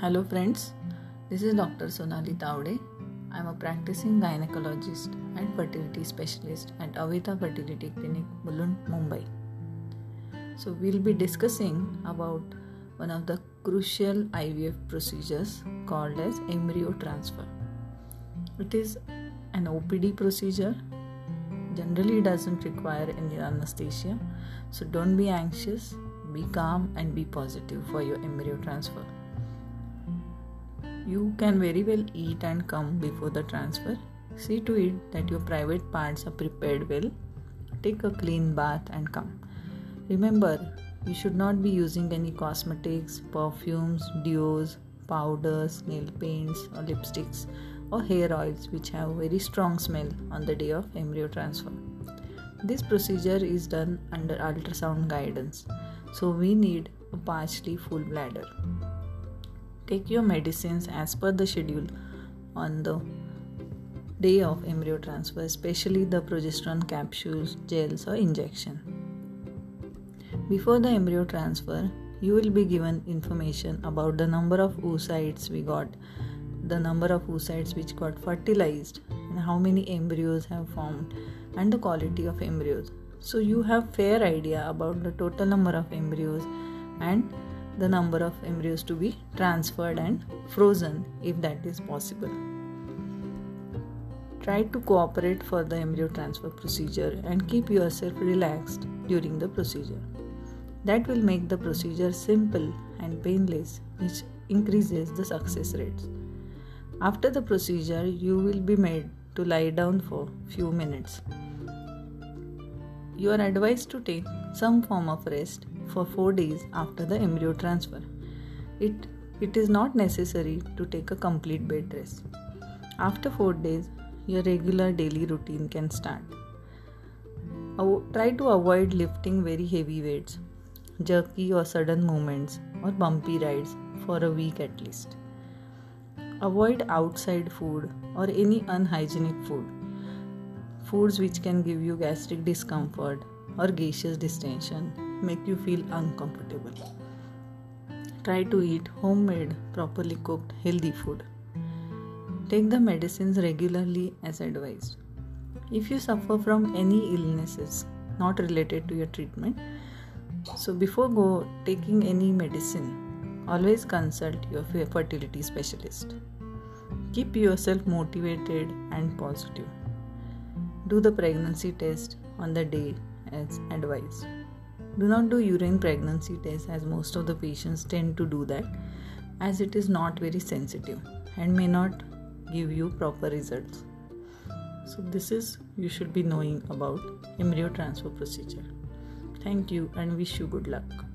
Hello, friends. This is Dr. Sonali Taude. I am a practicing gynecologist and fertility specialist at Avita Fertility Clinic, Mulund, Mumbai. So, we'll be discussing about one of the crucial IVF procedures called as embryo transfer. It is an OPD procedure. Generally, doesn't require any anesthesia. So, don't be anxious. Be calm and be positive for your embryo transfer. You can very well eat and come before the transfer. See to it that your private parts are prepared well. Take a clean bath and come. Remember, you should not be using any cosmetics, perfumes, deos, powders, nail paints, or lipsticks, or hair oils which have very strong smell on the day of embryo transfer. This procedure is done under ultrasound guidance, so we need a partially full bladder. Take your medicines as per the schedule on the day of embryo transfer, especially the progesterone capsules, gels, or injection. Before the embryo transfer, you will be given information about the number of oocytes we got, the number of oocytes which got fertilized, and how many embryos have formed, and the quality of embryos. So you have fair idea about the total number of embryos and the number of embryos to be transferred and frozen if that is possible. Try to cooperate for the embryo transfer procedure and keep yourself relaxed during the procedure. That will make the procedure simple and painless, which increases the success rates. After the procedure, you will be made to lie down for few minutes. You are advised to take some form of rest for 4 days after the embryo transfer. It, it is not necessary to take a complete bed rest. After 4 days, your regular daily routine can start. Try to avoid lifting very heavy weights, jerky or sudden movements, or bumpy rides for a week at least. Avoid outside food or any unhygienic food. Foods which can give you gastric discomfort or gaseous distension make you feel uncomfortable. Try to eat homemade, properly cooked, healthy food. Take the medicines regularly as advised. If you suffer from any illnesses not related to your treatment, so before go taking any medicine, always consult your fertility specialist. Keep yourself motivated and positive. Do the pregnancy test on the day as advised. Do not do urine pregnancy test as most of the patients tend to do that as it is not very sensitive and may not give you proper results. So this is you should be knowing about embryo transfer procedure. Thank you and wish you good luck.